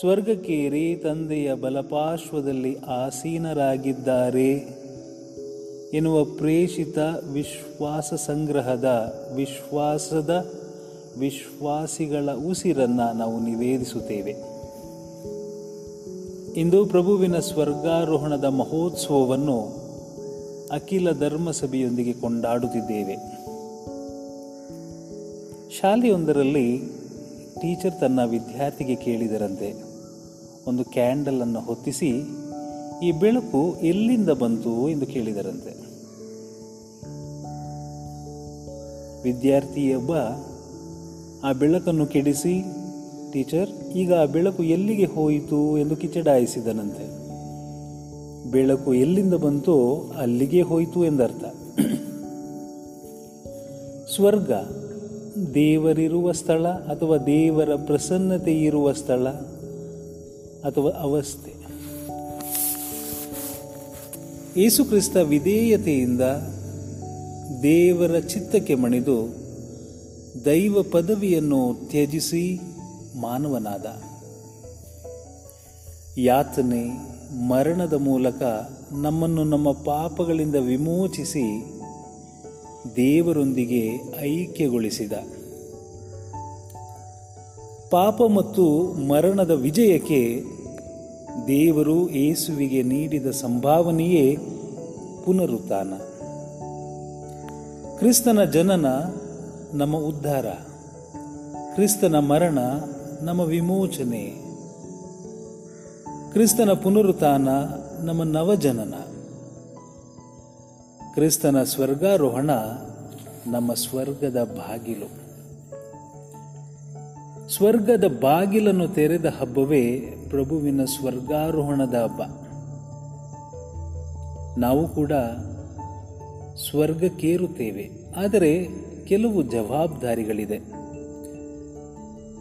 ಸ್ವರ್ಗಕ್ಕೇರಿ ತಂದೆಯ ಬಲಪಾರ್ಶ್ವದಲ್ಲಿ ಆಸೀನರಾಗಿದ್ದಾರೆ ಎನ್ನುವ ಪ್ರೇಷಿತ ವಿಶ್ವಾಸ ಸಂಗ್ರಹದ ವಿಶ್ವಾಸದ ವಿಶ್ವಾಸಿಗಳ ಉಸಿರನ್ನು ನಾವು ನಿವೇದಿಸುತ್ತೇವೆ. ಇಂದು ಪ್ರಭುವಿನ ಸ್ವರ್ಗಾರೋಹಣದ ಮಹೋತ್ಸವವನ್ನು ಅಖಿಲ ಧರ್ಮಸಭೆಯೊಂದಿಗೆ ಕೊಂಡಾಡುತ್ತಿದ್ದೇವೆ. ಶಾಲೆಯೊಂದರಲ್ಲಿ ಟೀಚರ್ ತನ್ನ ವಿದ್ಯಾರ್ಥಿಗೆ ಕೇಳಿದರಂತೆ ಒಂದು ಕ್ಯಾಂಡಲನ್ನು ಹೊತ್ತಿಸಿ ಈ ಬೆಳಕು ಎಲ್ಲಿಂದ ಬಂತು ಎಂದು ಕೇಳಿದರಂತೆ. ವಿದ್ಯಾರ್ಥಿಯೊಬ್ಬ ಆ ಬೆಳಕನ್ನು ಕೆಡಿಸಿ, ಟೀಚರ್, ಈಗ ಆ ಬೆಳಕು ಎಲ್ಲಿಗೆ ಹೋಯಿತು? ಎಂದು ಕಿಚಡಾಯಿಸಿದನಂತೆ ಬೆಳಕು ಎಲ್ಲಿಂದ ಬಂತು ಅಲ್ಲಿಗೆ ಹೋಯಿತು ಎಂದರ್ಥ. ಸ್ವರ್ಗ, ದೇವರಿರುವ ಸ್ಥಳ ಅಥವಾ ದೇವರ ಪ್ರಸನ್ನತೆ ಇರುವ ಸ್ಥಳ ಅಥವಾ ಅವಸ್ಥೆ. ಯೇಸುಕ್ರಿಸ್ತ ವಿಧೇಯತೆಯಿಂದ ದೇವರ ಚಿತ್ತಕ್ಕೆ ಮಣಿದು ದೈವ ಪದವಿಯನ್ನು ತ್ಯಜಿಸಿ ಮಾನವನಾದ. ಯಾತನೆ ಮರಣದ ಮೂಲಕ ನಮ್ಮನ್ನು ನಮ್ಮ ಪಾಪಗಳಿಂದ ವಿಮೋಚಿಸಿ ದೇವರೊಂದಿಗೆ ಐಕ್ಯಗೊಳಿಸಿದ. ಪಾಪ ಮತ್ತು ಮರಣದ ವಿಜಯಕ್ಕೆ ದೇವರು ಏಸುವಿಗೆ ನೀಡಿದ ಸಂಭಾವನೆಯೇ ಪುನರುತ್ಥಾನ. ಕ್ರಿಸ್ತನ ಜನನ ನಮ್ಮ ಉದ್ಧಾರ. ಕ್ರಿಸ್ತನ ಮರಣ ನಮ್ಮ ವಿಮೋಚನೆ. ಕ್ರಿಸ್ತನ ಪುನರುತ್ಥಾನ ನಮ್ಮ ನವಜನನ. ಕ್ರಿಸ್ತನ ಸ್ವರ್ಗಾರೋಹಣ ನಮ್ಮ ಸ್ವರ್ಗದ ಬಾಗಿಲು. ಸ್ವರ್ಗದ ಬಾಗಿಲನ್ನು ತೆರೆದ ಹಬ್ಬವೇ ಪ್ರಭುವಿನ ಸ್ವರ್ಗಾರೋಹಣದ ಹಬ್ಬ. ನಾವು ಕೂಡ ಸ್ವರ್ಗಕ್ಕೇರುತ್ತೇವೆ, ಆದರೆ ಕೆಲವು ಜವಾಬ್ದಾರಿಗಳಿದೆ.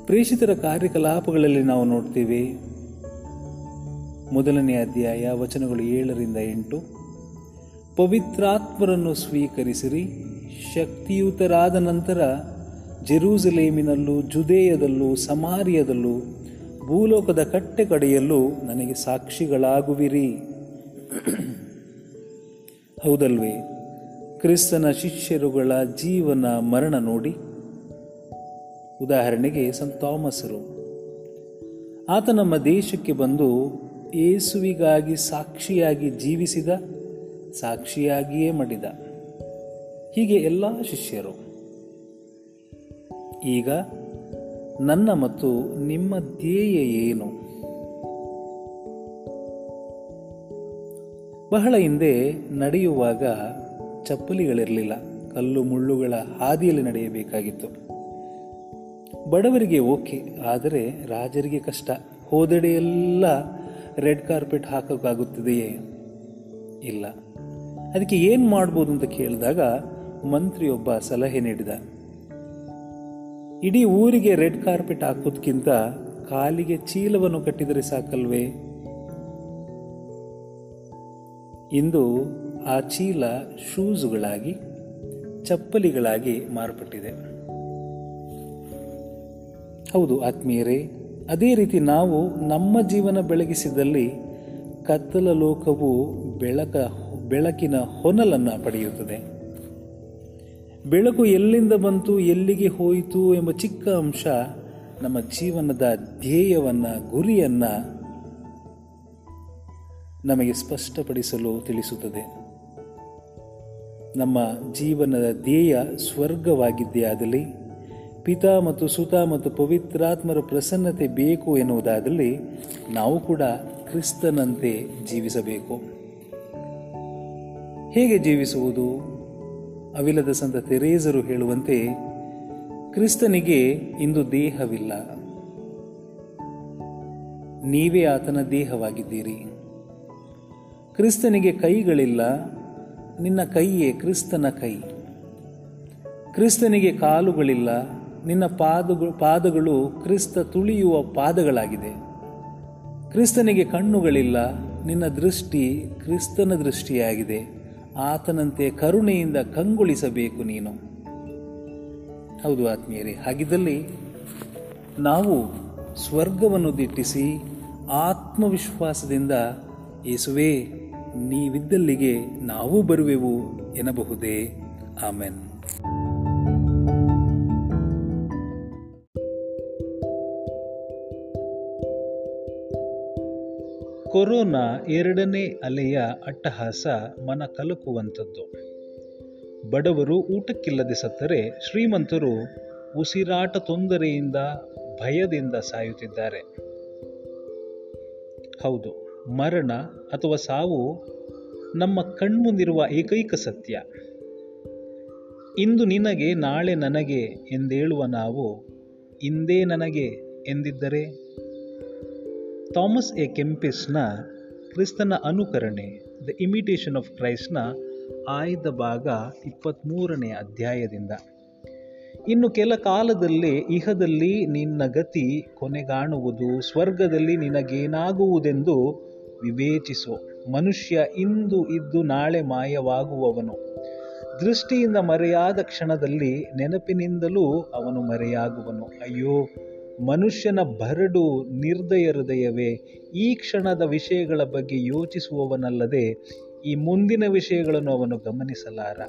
ಪ್ರೇಷಿತರ ಕಾರ್ಯಕಲಾಪಗಳಲ್ಲಿ ನಾವು ನೋಡ್ತೀವಿ. ಮೊದಲನೇ ಅಧ್ಯಾಯ ವಚನಗಳು ಏಳರಿಂದ ಎಂಟು. ಪವಿತ್ರಾತ್ಮರನ್ನು ಸ್ವೀಕರಿಸಿರಿ, ಶಕ್ತಿಯುತರಾದ ನಂತರ ಜೆರೂಸಲೇಮಿನಲ್ಲೂ, ಜುದೇಯದಲ್ಲೂ, ಸಮಾರಿಯದಲ್ಲೂ, ಭೂಲೋಕದ ಕಟ್ಟೆ ಕಡೆಯಲ್ಲೂ ನನಗೆ ಸಾಕ್ಷಿಗಳಾಗುವಿರಿ. ಹೌದಲ್ವೇ? ಕ್ರಿಸ್ತನ ಶಿಷ್ಯರುಗಳ ಜೀವನ ಮರಣ ನೋಡಿ. ಉದಾಹರಣೆಗೆ ಸಂತ ಥಾಮಸರು. ಆತ ನಮ್ಮ ದೇಶಕ್ಕೆ ಬಂದು ಏಸುವಿಗಾಗಿ ಸಾಕ್ಷಿಯಾಗಿ ಜೀವಿಸಿದ, ಸಾಕ್ಷಿಯಾಗಿಯೇ ಮಡಿದ. ಹೀಗೆ ಎಲ್ಲ ಶಿಷ್ಯರು. ಈಗ ನನ್ನ ಮತ್ತು ನಿಮ್ಮ ಧ್ಯೇಯ ಏನು? ಬಹಳ ಹಿಂದೆ ನಡೆಯುವಾಗ ಚಪ್ಪಲಿಗಳಿರಲಿಲ್ಲ. ಕಲ್ಲು ಮುಳ್ಳುಗಳ ಹಾದಿಯಲ್ಲಿ ನಡೆಯಬೇಕಾಗಿತ್ತು. ಬಡವರಿಗೆ ಓಕೆ, ಆದರೆ ರಾಜರಿಗೆ ಕಷ್ಟ. ಹೋದೆಡೆಯೆಲ್ಲ ರೆಡ್ ಕಾರ್ಪೆಟ್ ಹಾಕೋಕ್ಕಾಗುತ್ತದೆಯೇ? ಇಲ್ಲ. ಅದಕ್ಕೆ ಏನು ಮಾಡ್ಬೋದು ಅಂತ ಕೇಳಿದಾಗ ಮಂತ್ರಿಯೊಬ್ಬ ಸಲಹೆ ನೀಡಿದ. ಇಡೀ ಊರಿಗೆ ರೆಡ್ ಕಾರ್ಪೆಟ್ ಹಾಕೋದ್ಕಿಂತ ಕಾಲಿಗೆ ಚೀಲವನ್ನು ಕಟ್ಟಿದರೆ ಸಾಕಲ್ವೇ? ಇಂದು ಆ ಚೀಲ ಶೂಸುಗಳಾಗಿ, ಚಪ್ಪಲಿಗಳಾಗಿ ಮಾರ್ಪಟ್ಟಿದೆ. ಹೌದು ಆತ್ಮೀಯರೇ, ಅದೇ ರೀತಿ ನಾವು ನಮ್ಮ ಜೀವನ ಬೆಳಗಿಸಿದಲ್ಲಿ ಕತ್ತಲ ಲೋಕವು ಬೆಳಕ, ಬೆಳಕಿನ ಹೊನಲನ್ನು ಪಡೆಯುತ್ತದೆ. ಬೆಳಕು ಎಲ್ಲಿಂದ ಬಂತು, ಎಲ್ಲಿಗೆ ಹೋಯಿತು ಎಂಬ ಚಿಕ್ಕ ಅಂಶ ನಮ್ಮ ಜೀವನದ ಧ್ಯೇಯವನ್ನ, ಗುರಿಯನ್ನ ನಮಗೆ ಸ್ಪಷ್ಟಪಡಿಸಲು ತಿಳಿಸುತ್ತದೆ. ನಮ್ಮ ಜೀವನದ ಧ್ಯೇಯ ಸ್ವರ್ಗವಾಗಿದ್ದೇ ಆದಲ್ಲಿ ಪಿತಾ ಮತ್ತು ಸುತ ಮತ್ತು ಪವಿತ್ರಾತ್ಮರ ಪ್ರಸನ್ನತೆ ಬೇಕು ಎನ್ನುವುದಾದಲ್ಲಿ ನಾವು ಕೂಡ ಕ್ರಿಸ್ತನಂತೆ ಜೀವಿಸಬೇಕು. ಹೇಗೆ ಜೀವಿಸುವುದು? ಅವಿಲದ ಸಂತ ತೆರೇಸರು ಹೇಳುವಂತೆ ಕ್ರಿಸ್ತನಿಗೆ ಇಂದು ದೇಹವಿಲ್ಲ. ನೀವೇ ಆತನ ದೇಹವಾಗಿದ್ದೀರಿ. ಕ್ರಿಸ್ತನಿಗೆ ಕೈಗಳಿಲ್ಲ, ನಿನ್ನ ಕೈಯೇ ಕ್ರಿಸ್ತನ ಕೈ. ಕ್ರಿಸ್ತನಿಗೆ ಕಾಲುಗಳಿಲ್ಲ, ನಿನ್ನ ಪಾದಗಳು ಪಾದಗಳು ಕ್ರಿಸ್ತ ತುಳಿಯುವ ಪಾದಗಳಾಗಿದೆ. ಕ್ರಿಸ್ತನಿಗೆ ಕಣ್ಣುಗಳಿಲ್ಲ, ನಿನ್ನ ದೃಷ್ಟಿ ಕ್ರಿಸ್ತನ ದೃಷ್ಟಿಯಾಗಿದೆ. ಆತನಂತೆ ಕರುಣೆಯಿಂದ ಕಂಗೊಳಿಸಬೇಕು ನೀನು. ಹೌದು ಆತ್ಮೀಯರೇ, ಹಾಗಿದ್ದಲ್ಲಿ ನಾವು ಸ್ವರ್ಗವನ್ನು ದಿಟ್ಟಿಸಿ ಆತ್ಮವಿಶ್ವಾಸದಿಂದ ಯೇಸುವೇ, ನೀವಿದ್ದಲ್ಲಿಗೆ ನಾವು ಬರುವೆವು ಎನ್ನಬಹುದೇ. ಆಮೆನ್. ಕೊರೋನಾ ಎರಡನೇ ಅಲೆಯ ಅಟ್ಟಹಾಸ ಮನ ಕಲಕುವಂಥದ್ದು. ಬಡವರು ಊಟಕ್ಕಿಲ್ಲದೆ ಸತ್ತರೆ ಶ್ರೀಮಂತರು ಉಸಿರಾಟ ತೊಂದರೆಯಿಂದ ಭಯದಿಂದ ಸಾಯುತ್ತಿದ್ದಾರೆ. ಹೌದು, ಮರಣ ಅಥವಾ ಸಾವು ನಮ್ಮ ಕಣ್ಮುಂದಿರುವ ಏಕೈಕ ಸತ್ಯ. ಇಂದು ನಿನಗೆ, ನಾಳೆ ನನಗೆ ಎಂದೇಳುವ ನಾವು, ಇಂದೇ ನನಗೆ ಎಂದಿದ್ದರೆ ಥಾಮಸ್ ಎ ಕೆಂಪಿಸ್ನ ಕ್ರಿಸ್ತನ ಅನುಕರಣೆ, ದ ಇಮಿಟೇಷನ್ ಆಫ್ ಕ್ರೈಸ್ಟ್ನ ಆಯ್ದ ಭಾಗ ಇಪ್ಪತ್ತ್ಮೂರನೇ ಅಧ್ಯಾಯದಿಂದ. ಇನ್ನು ಕೆಲ ಕಾಲದಲ್ಲಿ ಇಹದಲ್ಲಿ ನಿನ್ನ ಗತಿ ಕೊನೆಗಾಣುವುದು, ಸ್ವರ್ಗದಲ್ಲಿ ನಿನಗೇನಾಗುವುದೆಂದು ವಿವೇಚಿಸು. ಮನುಷ್ಯ ಇಂದು ಇದ್ದು ನಾಳೆ ಮಾಯವಾಗುವವನು. ದೃಷ್ಟಿಯಿಂದ ಮರೆಯಾದ ಕ್ಷಣದಲ್ಲಿ ನೆನಪಿನಿಂದಲೂ ಅವನು ಮರೆಯಾಗುವನು. ಅಯ್ಯೋ ಮನುಷ್ಯನ ಬರಡು ನಿರ್ದಯ ಹೃದಯವೇ, ಈ ಕ್ಷಣದ ವಿಷಯಗಳ ಬಗ್ಗೆ ಯೋಚಿಸುವವನಲ್ಲದೆ ಈ ಮುಂದಿನ ವಿಷಯಗಳನ್ನು ಅವನು ಗಮನಿಸಲಾರ.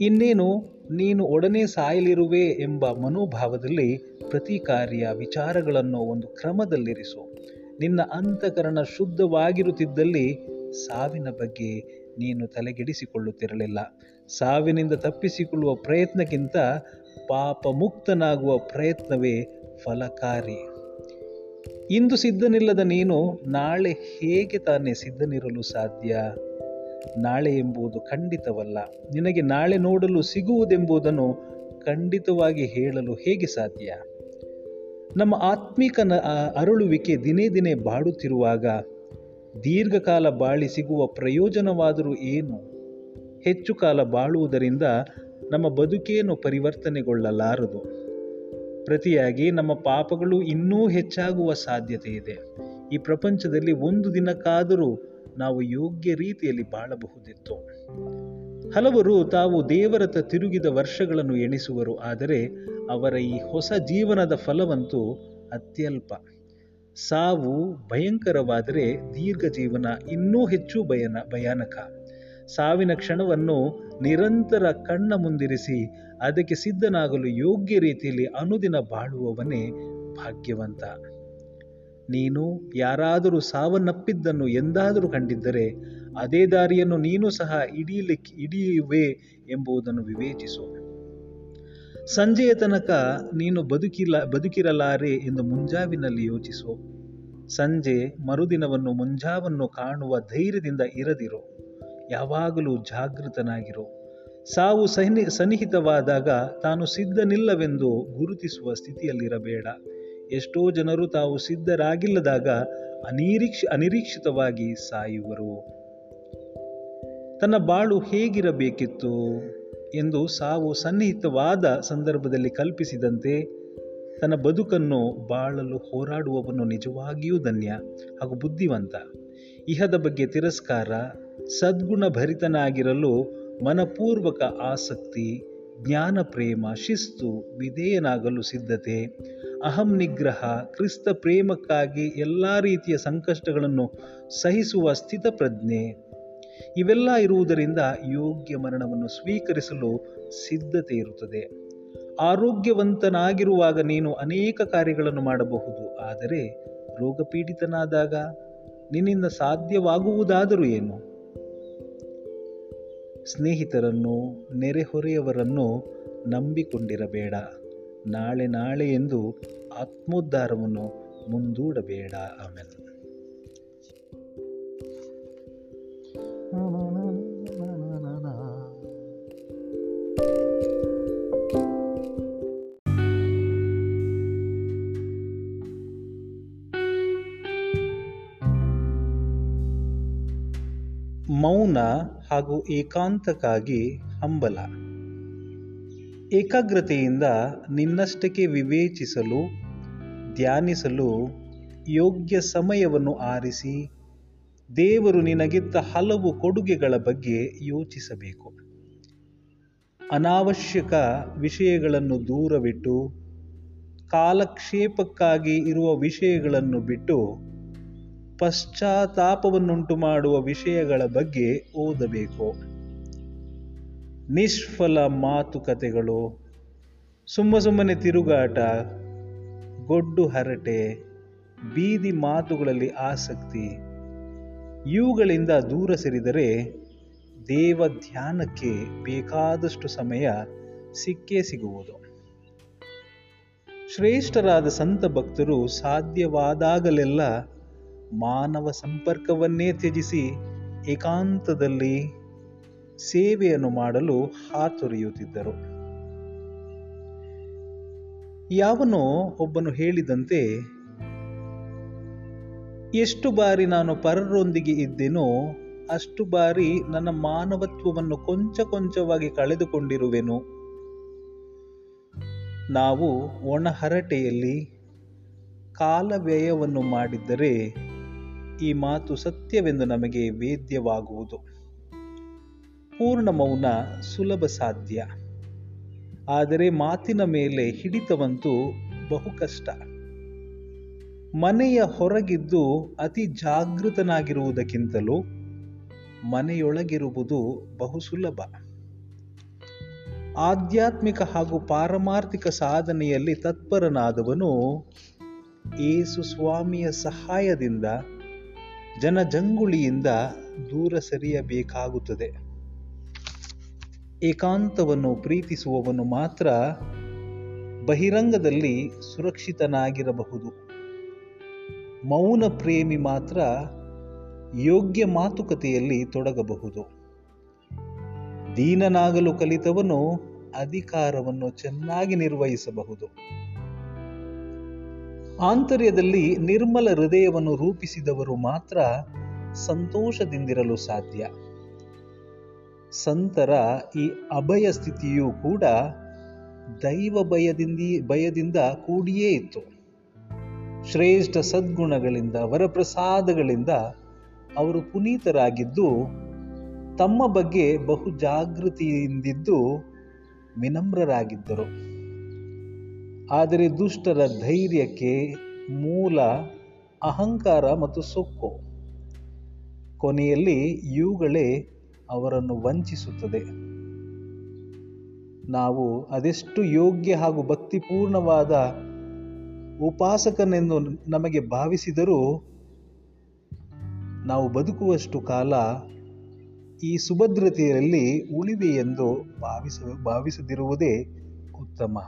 ಇನ್ನೇನು, ನೀನು ಒಡನೆ ಸಾಯಲಿರುವೆ ಎಂಬ ಮನೋಭಾವದಲ್ಲಿ ಪ್ರತಿ ಕಾರ್ಯ ವಿಚಾರಗಳನ್ನು ಒಂದು ಕ್ರಮದಲ್ಲಿರಿಸು. ನಿನ್ನ ಅಂತಃಕರಣ ಶುದ್ಧವಾಗಿರುತ್ತಿದ್ದಲ್ಲಿ ಸಾವಿನ ಬಗ್ಗೆ ನೀನು ತಲೆಗೆಡಿಸಿಕೊಳ್ಳುತ್ತಿರಲಿಲ್ಲ. ಸಾವಿನಿಂದ ತಪ್ಪಿಸಿಕೊಳ್ಳುವ ಪ್ರಯತ್ನಕ್ಕಿಂತ ಪಾಪ ಮುಕ್ತನಾಗುವ ಪ್ರಯತ್ನವೇ ಫಲಕಾರಿ. ಇಂದು ಸಿದ್ಧನಿಲ್ಲದ ನೀನು ನಾಳೆ ಹೇಗೆ ತಾನೇ ಸಿದ್ಧನಿರಲು ಸಾಧ್ಯ? ನಾಳೆ ಎಂಬುದು ಖಂಡಿತವಲ್ಲ. ನಿನಗೆ ನಾಳೆ ನೋಡಲು ಸಿಗುವುದೆಂಬುದನ್ನು ಖಂಡಿತವಾಗಿ ಹೇಳಲು ಹೇಗೆ ಸಾಧ್ಯ? ನಮ್ಮ ಆತ್ಮಿಕನ ಅರಳುವಿಕೆ ದಿನೇ ದಿನೇ ಬಾಡುತ್ತಿರುವಾಗ ದೀರ್ಘಕಾಲ ಬಾಳಿ ಸಿಗುವ ಪ್ರಯೋಜನವಾದರೂ ಏನು? ಹೆಚ್ಚು ಕಾಲ ಬಾಳುವುದರಿಂದ ನಮ್ಮ ಬದುಕೇನು ಪರಿವರ್ತನೆಗೊಳ್ಳಲಾರದು? ಪ್ರತಿಯಾಗಿ ನಮ್ಮ ಪಾಪಗಳು ಇನ್ನೂ ಹೆಚ್ಚಾಗುವ ಸಾಧ್ಯತೆ ಇದೆ. ಈ ಪ್ರಪಂಚದಲ್ಲಿ ಒಂದು ದಿನಕ್ಕಾದರೂ ನಾವು ಯೋಗ್ಯ ರೀತಿಯಲ್ಲಿ ಬಾಳಬಹುದಿತ್ತು. ಹಲವರು ತಾವು ದೇವರತ್ತ ತಿರುಗಿದ ವರ್ಷಗಳನ್ನು ಎಣಿಸುವರು, ಆದರೆ ಅವರ ಈ ಹೊಸ ಜೀವನದ ಫಲವಂತೂ ಅತ್ಯಲ್ಪ. ಸಾವು ಭಯಂಕರವಾದರೆ ದೀರ್ಘ ಜೀವನ ಇನ್ನೂ ಹೆಚ್ಚು ಭಯನ ಭಯಾನಕ. ಸಾವಿನ ಕ್ಷಣವನ್ನು ನಿರಂತರ ಕಣ್ಣ ಮುಂದಿರಿಸಿ ಅದಕ್ಕೆ ಸಿದ್ಧನಾಗಲು ಯೋಗ್ಯ ರೀತಿಯಲ್ಲಿ ಅನುದಿನ ಬಾಳುವವನೇ ಭಾಗ್ಯವಂತ. ನೀನು ಯಾರಾದರೂ ಸಾವನ್ನಪ್ಪಿದ್ದನ್ನು ಎಂದಾದರೂ ಕಂಡಿದ್ದರೆ ಅದೇ ದಾರಿಯನ್ನು ನೀನು ಸಹ ಹಿಡಿಯಲಿಕ್ಕೆ ಹಿಡಿಯುವೆ ಎಂಬುದನ್ನು ವಿವೇಚಿಸು. ಸಂಜೆಯ ತನಕ ನೀನು ಬದುಕಿಲ್ಲ ಬದುಕಿರಲಾರೆ ಎಂದು ಮುಂಜಾವಿನಲ್ಲಿ ಯೋಚಿಸು. ಸಂಜೆ ಮರುದಿನವನ್ನು ಮುಂಜಾವನ್ನು ಕಾಣುವ ಧೈರ್ಯದಿಂದ ಇರದಿರು. ಯಾವಾಗಲೂ ಜಾಗೃತನಾಗಿರು. ಸಾವು ಸನಿ ಸನ್ನಿಹಿತವಾದಾಗ ತಾನು ಸಿದ್ಧನಿಲ್ಲವೆಂದು ಗುರುತಿಸುವ ಸ್ಥಿತಿಯಲ್ಲಿರಬೇಡ. ಎಷ್ಟೋ ಜನರು ತಾವು ಸಿದ್ಧರಾಗಿಲ್ಲದಾಗ ಅನಿರೀಕ್ಷ, ಅನಿರೀಕ್ಷಿತವಾಗಿ ಸಾಯುವರು. ತನ್ನ ಬಾಳು ಹೇಗಿರಬೇಕಿತ್ತು ಎಂದು ಸಾವು ಸನ್ನಿಹಿತವಾದ ಸಂದರ್ಭದಲ್ಲಿ ಕಲ್ಪಿಸಿದಂತೆ ತನ್ನ ಬದುಕನ್ನು ಬಾಳಲು ಹೋರಾಡುವವನು ನಿಜವಾಗಿಯೂ ಧನ್ಯ ಹಾಗೂ ಬುದ್ಧಿವಂತ. ಇಹದ ಬಗ್ಗೆ ತಿರಸ್ಕಾರ ಸದ್ಗುಣ ಭರಿತನಾಗಿರಲು ಮನಪೂರ್ವಕ ಆಸಕ್ತಿ, ಜ್ಞಾನ ಪ್ರೇಮ, ಶಿಸ್ತು, ವಿಧೇಯನಾಗಲು ಸಿದ್ಧತೆ. ಅಹಂ ನಿಗ್ರಹ, ಕ್ರಿಸ್ತ ಪ್ರೇಮಕ್ಕಾಗಿ ಎಲ್ಲ ರೀತಿಯ ಸಂಕಷ್ಟಗಳನ್ನು ಸಹಿಸುವ ಸ್ಥಿತಪ್ರಜ್ಞೆ. ಇವೆಲ್ಲ ಇರುವುದರಿಂದ ಯೋಗ್ಯ ಮರಣವನ್ನು ಸ್ವೀಕರಿಸಲು ಸಿದ್ಧತೆ ಇರುತ್ತದೆ. ಆರೋಗ್ಯವಂತನಾಗಿರುವಾಗ ನೀನು ಅನೇಕ ಕಾರ್ಯಗಳನ್ನು ಮಾಡಬಹುದು. ಆದರೆ ರೋಗಪೀಡಿತನಾದಾಗ ನಿನ್ನಿಂದ ಸಾಧ್ಯವಾಗುವುದಾದರೂ ಏನು? ಸ್ನೇಹಿತರನ್ನು ನೆರೆಹೊರೆಯವರನ್ನು ನಂಬಿಕೊಂಡಿರಬೇಡ. ನಾಳೆ ನಾಳೆ ಎಂದು ಆತ್ಮೋದ್ಧಾರವನ್ನು ಮುಂದೂಡಬೇಡ. ಆಮೇಲೆ ಮೌನ ಹಾಗೂ ಏಕಾಂತಕ್ಕಾಗಿ ಹಂಬಲ. ಏಕಾಗ್ರತೆಯಿಂದ ನಿನ್ನಷ್ಟಕ್ಕೆ ವಿವೇಚಿಸಲು, ಧ್ಯಾನಿಸಲು, ಯೋಗ್ಯ ಸಮಯವನ್ನು ಆರಿಸಿ, ದೇವರು ನಿನಗಿದ್ದ ಹಲವು ಕೊಡುಗೆಗಳ ಬಗ್ಗೆ ಯೋಚಿಸಬೇಕು. ಅನಾವಶ್ಯಕ ವಿಷಯಗಳನ್ನು ದೂರವಿಟ್ಟು, ಕಾಲಕ್ಷೇಪಕ್ಕಾಗಿ ಇರುವ ವಿಷಯಗಳನ್ನು ಬಿಟ್ಟು ಪಶ್ಚಾತ್ತಾಪವನ್ನುಂಟು ಮಾಡುವ ವಿಷಯಗಳ ಬಗ್ಗೆ ಓದಬೇಕು. ನಿಷ್ಫಲ ಮಾತುಕತೆಗಳು. ಸುಮ್ಮ ಸುಮ್ಮನೆ ತಿರುಗಾಟ. ಗೊಡ್ಡು ಹರಟೆ. ಬೀದಿ ಮಾತುಗಳಲ್ಲಿ ಆಸಕ್ತಿ. ಇವುಗಳಿಂದ ದೂರ ಸರಿದರೆ ದೇವ ಧ್ಯಾನಕ್ಕೆ ಬೇಕಾದಷ್ಟು ಸಮಯ ಸಿಕ್ಕೇ ಸಿಗುವುದು. ಶ್ರೇಷ್ಠರಾದ ಸಂತ ಭಕ್ತರು ಸಾಧ್ಯವಾದಾಗಲೆಲ್ಲ ಮಾನವ ಸಂಪರ್ಕವನ್ನೇ ತ್ಯಜಿಸಿ ಏಕಾಂತದಲ್ಲಿ ಸೇವೆಯನ್ನು ಮಾಡಲು ಹಾತೊರೆಯುತ್ತಿದ್ದರು. ಯಾವನೋ ಒಬ್ಬನು ಹೇಳಿದಂತೆ, ಎಷ್ಟು ಬಾರಿ ನಾನು ಪರರೊಂದಿಗೆ ಇದ್ದೇನೋ, ಅಷ್ಟು ಬಾರಿ ನನ್ನ ಮಾನವತ್ವವನ್ನು ಕೊಂಚ ಕೊಂಚವಾಗಿ ಕಳೆದುಕೊಂಡಿರುವೆನು. ನಾವು ಒಣಹರಟೆಯಲ್ಲಿ ಕಾಲ ವ್ಯಯವನ್ನು ಮಾಡಿದ್ದರೆ ಈ ಮಾತು ಸತ್ಯವೆಂದು ನಮಗೆ ವೇದ್ಯವಾಗುವುದು. ಪೂರ್ಣ ಮೌನ ಸುಲಭ ಸಾಧ್ಯ. ಆದರೆ ಮಾತಿನ ಮೇಲೆ ಹಿಡಿತವಂತೂ ಬಹು ಕಷ್ಟ. ಮನೆಯ ಹೊರಗಿದ್ದು ಅತಿ ಜಾಗೃತನಾಗಿರುವುದಕ್ಕಿಂತಲೂ ಮನೆಯೊಳಗಿರುವುದು ಬಹು ಸುಲಭ. ಆಧ್ಯಾತ್ಮಿಕ ಹಾಗೂ ಪಾರಮಾರ್ಥಿಕ ಸಾಧನೆಯಲ್ಲಿ ತತ್ಪರನಾದವನು ಏಸು ಸ್ವಾಮಿಯ ಸಹಾಯದಿಂದ ಜನಜಂಗುಳಿಯಿಂದ ದೂರ ಸರಿಯಬೇಕಾಗುತ್ತದೆ. ಏಕಾಂತವನ್ನು ಪ್ರೀತಿಸುವವನು ಮಾತ್ರ ಬಹಿರಂಗದಲ್ಲಿ ಸುರಕ್ಷಿತನಾಗಿರಬಹುದು. ಮೌನ ಪ್ರೇಮಿ ಮಾತ್ರ ಯೋಗ್ಯ ಮಾತುಕತೆಯಲ್ಲಿ ತೊಡಗಬಹುದು. ದೀನನಾಗಲು ಕಲಿತವನು ಅಧಿಕಾರವನ್ನು ಚೆನ್ನಾಗಿ ನಿರ್ವಹಿಸಬಹುದು. ಆಂತರ್ಯದಲ್ಲಿ ನಿರ್ಮಲ ಹೃದಯವನ್ನು ರೂಪಿಸಿದವರು ಮಾತ್ರ ಸಂತೋಷದಿಂದಿರಲು ಸಾಧ್ಯ. ಸಂತರ ಈ ಅಭಯ ಸ್ಥಿತಿಯೂ ಕೂಡ ದೈವ ಭಯದಿಂದ ಭಯದಿಂದ ಕೂಡಿಯೇ ಇತ್ತು. ಶ್ರೇಷ್ಠ ಸದ್ಗುಣಗಳಿಂದ, ವರಪ್ರಸಾದಗಳಿಂದ ಅವರು ಪುನೀತರಾಗಿದ್ದು, ತಮ್ಮ ಬಗ್ಗೆ ಬಹು ಜಾಗೃತಿಯಿಂದಿದ್ದು ವಿನಮ್ರರಾಗಿದ್ದರು. ಆದರೆ ದುಷ್ಟರ ಧೈರ್ಯಕ್ಕೆ ಮೂಲ ಅಹಂಕಾರ ಮತ್ತು ಸೊಕ್ಕು. ಕೊನೆಯಲ್ಲಿ ಇವುಗಳೇ ಅವರನ್ನು ವಂಚಿಸುತ್ತದೆ. ನಾವು ಅದೆಷ್ಟು ಯೋಗ್ಯ ಹಾಗೂ ಭಕ್ತಿಪೂರ್ಣವಾದ ಉಪಾಸಕನೆಂದು ನಮಗೆ ಭಾವಿಸಿದರೂ ನಾವು ಬದುಕುವಷ್ಟು ಕಾಲ ಈ ಸುಭದ್ರತೆಯಲ್ಲಿ ಉಳಿವೆ ಎಂದು ಭಾವಿಸ, ಭಾವಿಸದಿರುವುದೇ ಉತ್ತಮ.